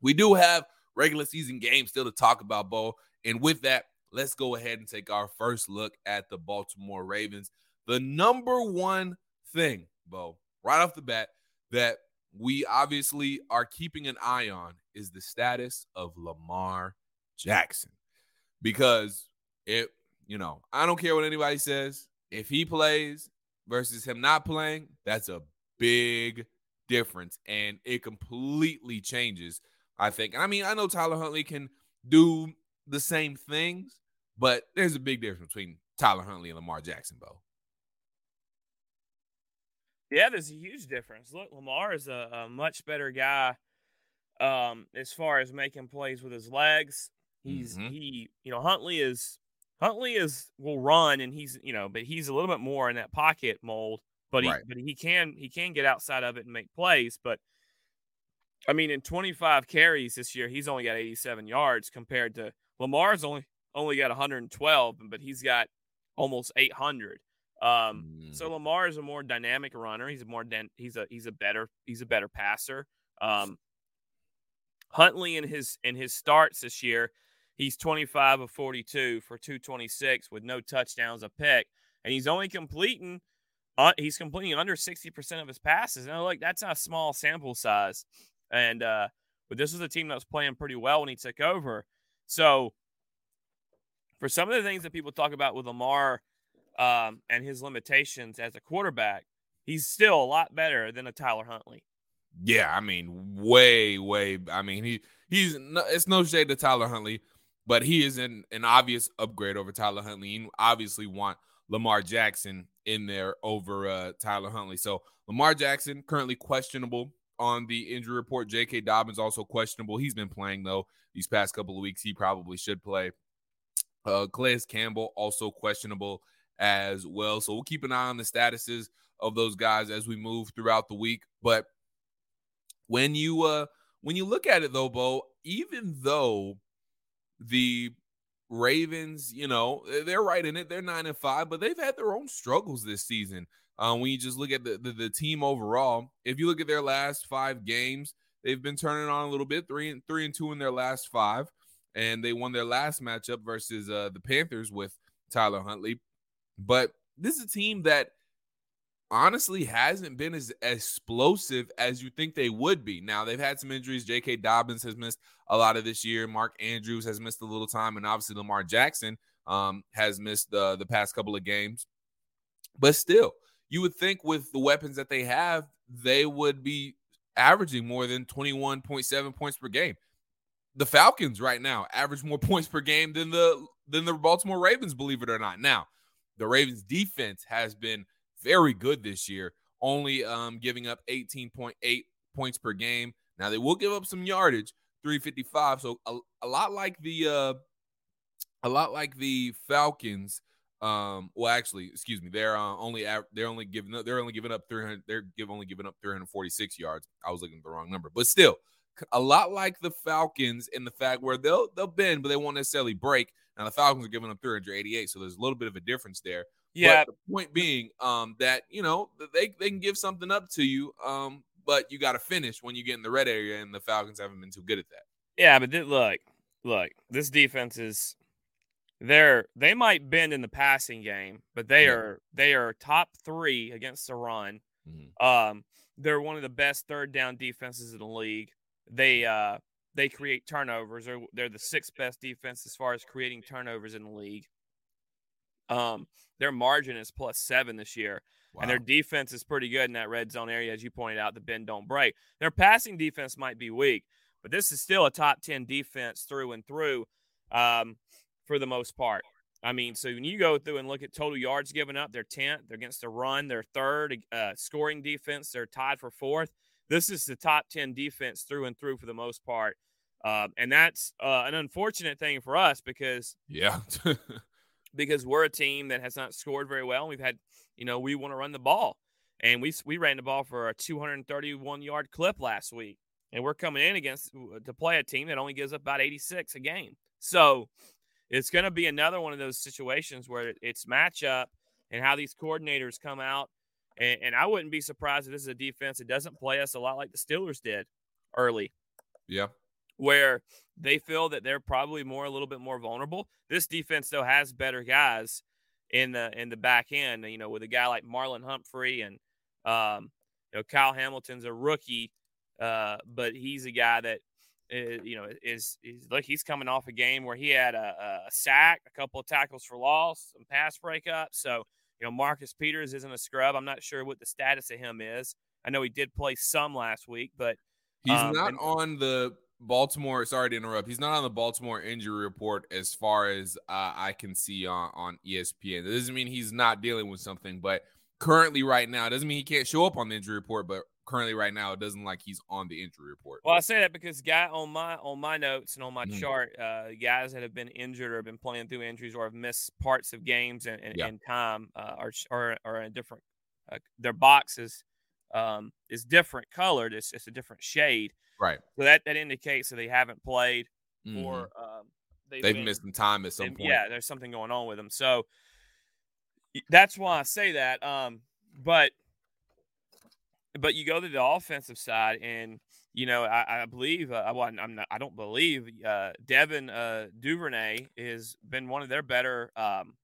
we do have regular season games still to talk about, Beau. And with that, let's go ahead and take our first look at the Baltimore Ravens. The number one thing, Beau, right off the bat, that we obviously are keeping an eye on is the status of Lamar Jackson. Because it, you know, I don't care what anybody says. If he plays versus him not playing, that's a big difference. And it completely changes, I think. I mean, I know Tyler Huntley can do the same things, but there's a big difference between Tyler Huntley and Lamar Jackson, Beau. Yeah, there's a huge difference. Look, Lamar is a, a much better guy um, as far as making plays with his legs. He's mm-hmm. he, you know, Huntley is Huntley is will run and he's you know, but he's a little bit more in that pocket mold. But he right. but he can he can get outside of it and make plays. But I mean, in 25 carries this year, he's only got 87 yards compared to Lamar's only only got 112, but he's got almost 800. Um, mm. so Lamar is a more dynamic runner. He's a more den- he's a he's a better he's a better passer. Um, Huntley in his in his starts this year, he's 25 of 42 for 226 with no touchdowns, a pick, and he's only completing uh, he's completing under 60% of his passes. And like that's not a small sample size. And uh, but this was a team that was playing pretty well when he took over. So for some of the things that people talk about with Lamar um, and his limitations as a quarterback, he's still a lot better than a Tyler Huntley. Yeah, I mean, way, way. I mean, he he's no, it's no shade to Tyler Huntley, but he is an, an obvious upgrade over Tyler Huntley. You obviously want Lamar Jackson in there over uh, Tyler Huntley. So Lamar Jackson currently questionable on the injury report. J.K. Dobbins also questionable. He's been playing though these past couple of weeks. He probably should play. Uh, Calais Campbell also questionable as well. So we'll keep an eye on the statuses of those guys as we move throughout the week. But when you uh when you look at it though, Beau, even though the Ravens, you know, they're right in it. They're nine and five, but they've had their own struggles this season. Um, when you just look at the, the, the team overall, if you look at their last five games, they've been turning on a little bit, three and three and two in their last five, and they won their last matchup versus uh, the Panthers with Tyler Huntley. But this is a team that honestly hasn't been as explosive as you think they would be. Now, they've had some injuries. J.K. Dobbins has missed a lot of this year. Mark Andrews has missed a little time. And obviously, Lamar Jackson um, has missed the, the past couple of games. But still, you would think with the weapons that they have, they would be averaging more than 21.7 points per game. The Falcons right now average more points per game than the than the Baltimore Ravens, believe it or not. Now, the Ravens defense has been very good this year, only um, giving up 18.8 points per game. Now they will give up some yardage, 355. So a, a lot like the uh, a lot like the Falcons. Um, well, actually, excuse me, they're uh, only they're only giving up they're only giving up 300 they're give only giving up 346 yards. I was looking at the wrong number, but still a lot like the Falcons in the fact where they'll they'll bend, but they won't necessarily break. Now the Falcons are giving up 388, so there's a little bit of a difference there. Yeah. But the point being, um, that you know they they can give something up to you, um, but you got to finish when you get in the red area, and the Falcons haven't been too good at that. Yeah, but th- look, look, this defense is they're they might bend in the passing game, but they yeah. are they are top three against the run. Mm-hmm. Um, they're one of the best third down defenses in the league. They uh they create turnovers. They're, they're the sixth best defense as far as creating turnovers in the league. Um, their margin is plus seven this year, wow. and their defense is pretty good in that red zone area, as you pointed out. The bend don't break. Their passing defense might be weak, but this is still a top ten defense through and through, um, for the most part. I mean, so when you go through and look at total yards given up, they're 10th. They're against the run. They're third. Uh, scoring defense, they're tied for fourth. This is the top 10 defense through and through for the most part. Um, and that's uh, an unfortunate thing for us because yeah, because we're a team that has not scored very well. We've had, you know, we want to run the ball, and we we ran the ball for a 231 yard clip last week, and we're coming in against to play a team that only gives up about 86 a game. So it's going to be another one of those situations where it's matchup and how these coordinators come out. And, and I wouldn't be surprised if this is a defense that doesn't play us a lot like the Steelers did early. Yeah. where they feel that they're probably more a little bit more vulnerable. This defense though has better guys in the in the back end. You know, with a guy like Marlon Humphrey and um, you know Kyle Hamilton's a rookie, uh, but he's a guy that is, you know is, is look he's coming off a game where he had a, a sack, a couple of tackles for loss, some pass breakups. So you know Marcus Peters isn't a scrub. I'm not sure what the status of him is. I know he did play some last week, but he's um, not and, on the Baltimore. Sorry to interrupt. He's not on the Baltimore injury report as far as uh, I can see on on ESPN. That doesn't mean he's not dealing with something, but currently, right now, doesn't mean he can't show up on the injury report. But currently, right now, it doesn't like he's on the injury report. Well, I say that because guy on my on my notes and on my mm chart, uh, guys that have been injured or have been playing through injuries or have missed parts of games and, and, yeah. and time uh, are, are are in different. Uh, their boxes um, is different colored. It's it's a different shade. Right. So that, that indicates that they haven't played mm-hmm. or um, they've, they've been, missed some time at some point. Yeah, there's something going on with them. So that's why I say that. Um, but but you go to the offensive side, and you know I, I believe uh, well, I'm not, I don't believe uh, Devin uh, Duvernay has been one of their better um,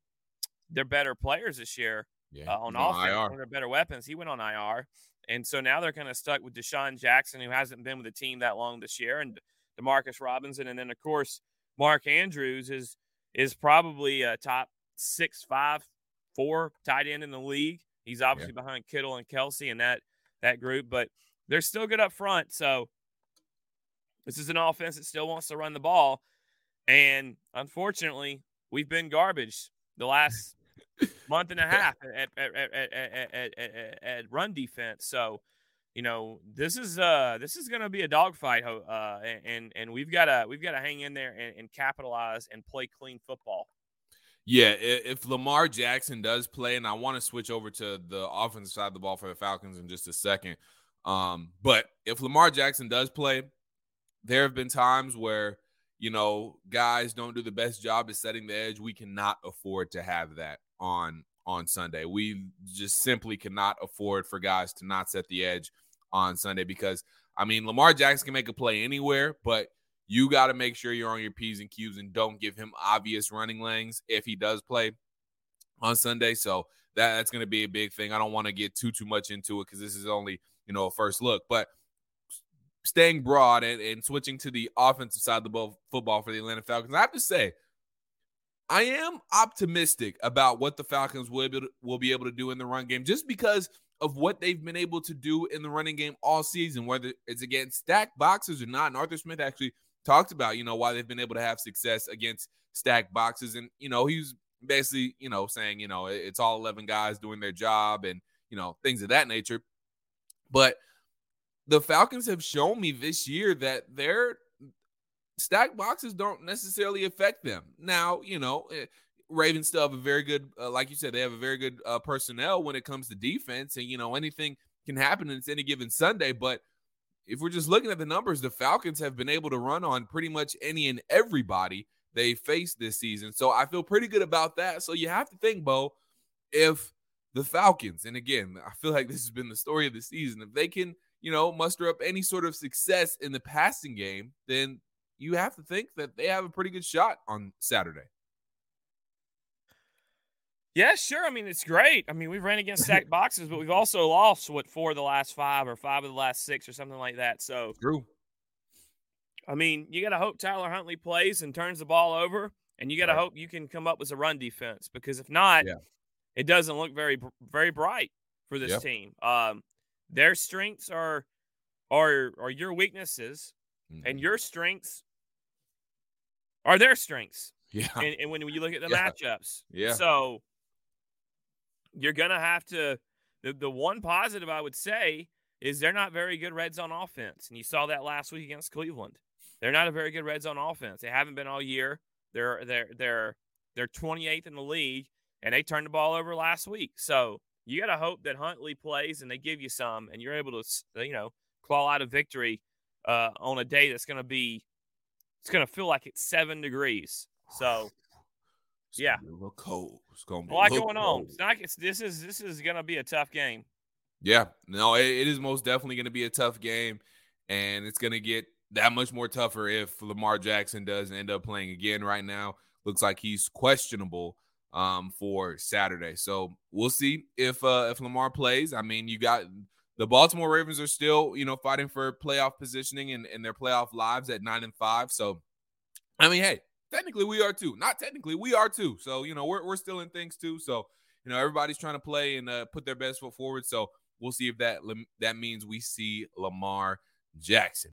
their better players this year yeah. uh, on offense, IR. one of their better weapons. He went on IR. And so now they're kind of stuck with DeSean Jackson, who hasn't been with the team that long this year, and Demarcus Robinson, and then of course Mark Andrews is is probably a top six, five, four tight end in the league. He's obviously yeah. behind Kittle and Kelsey, and that that group, but they're still good up front. So this is an offense that still wants to run the ball, and unfortunately, we've been garbage the last month and a half at, at, at, at, at, run defense. So, you know, this is uh this is gonna be a dogfight, uh, and and we've got to we've got to hang in there and, and capitalize and play clean football. Yeah, if Lamar Jackson does play, and I want to switch over to the offensive side of the ball for the Falcons in just a second. Um, but if Lamar Jackson does play, there have been times where you know guys don't do the best job at setting the edge. We cannot afford to have that on on Sunday. We just simply cannot afford for guys to not set the edge on Sunday because I mean Lamar Jackson can make a play anywhere, but you got to make sure you're on your P's and Q's and don't give him obvious running lanes if he does play on Sunday. So that, that's going to be a big thing. I don't want to get too too much into it because this is only you know a first look, but staying broad and, and switching to the offensive side of the ball, football for the Atlanta Falcons, I have to say I am optimistic about what the Falcons will be, to, will be able to do in the run game just because of what they've been able to do in the running game all season, whether it's against stacked boxes or not. And Arthur Smith actually talked about, you know, why they've been able to have success against stacked boxes. And, you know, he's basically, you know, saying, you know, it's all 11 guys doing their job and, you know, things of that nature. But the Falcons have shown me this year that they're stacked boxes don't necessarily affect them. Now, you know, eh, Ravens still have a very good, uh, like you said, they have a very good uh, personnel when it comes to defense, and you know anything can happen in any given Sunday. But if we're just looking at the numbers, the Falcons have been able to run on pretty much any and everybody they faced this season. So I feel pretty good about that. So you have to think, Beau, if the Falcons, and again, I feel like this has been the story of the season, if they can, you know, muster up any sort of success in the passing game, then you have to think that they have a pretty good shot on Saturday. Yeah, sure. I mean, it's great. I mean, we've ran against stacked boxes, but we've also lost what four of the last five or five of the last six or something like that. So true. I mean, you got to hope Tyler Huntley plays and turns the ball over, and you got to right. hope you can come up with a run defense because if not, yeah. it doesn't look very very bright for this yep. team. Um, their strengths are are are your weaknesses, mm-hmm. and your strengths are their strengths. Yeah. And, and when you look at the yeah. matchups. Yeah. So you're gonna have to the, the one positive I would say is they're not very good red zone offense. And you saw that last week against Cleveland. They're not a very good red zone offense. They haven't been all year. They're they're they're they're 28th in the league and they turned the ball over last week. So you got to hope that Huntley plays and they give you some and you're able to you know claw out a victory uh, on a day that's going to be it's going to feel like it's seven degrees. So, it's yeah, a little cold. It's going to be a lot going cold. on. It's not. It's, this is this is going to be a tough game. Yeah, no, it, it is most definitely going to be a tough game, and it's going to get that much more tougher if Lamar Jackson does end up playing again right now. Looks like he's questionable um, for Saturday. So we'll see if uh, if Lamar plays. I mean, you got the Baltimore Ravens are still, you know, fighting for playoff positioning and, and their playoff lives at nine and five. So I mean, hey, technically we are too. Not technically, we are too. So, you know, we're we're still in things too. So, you know, everybody's trying to play and uh, put their best foot forward. So we'll see if that that means we see Lamar Jackson.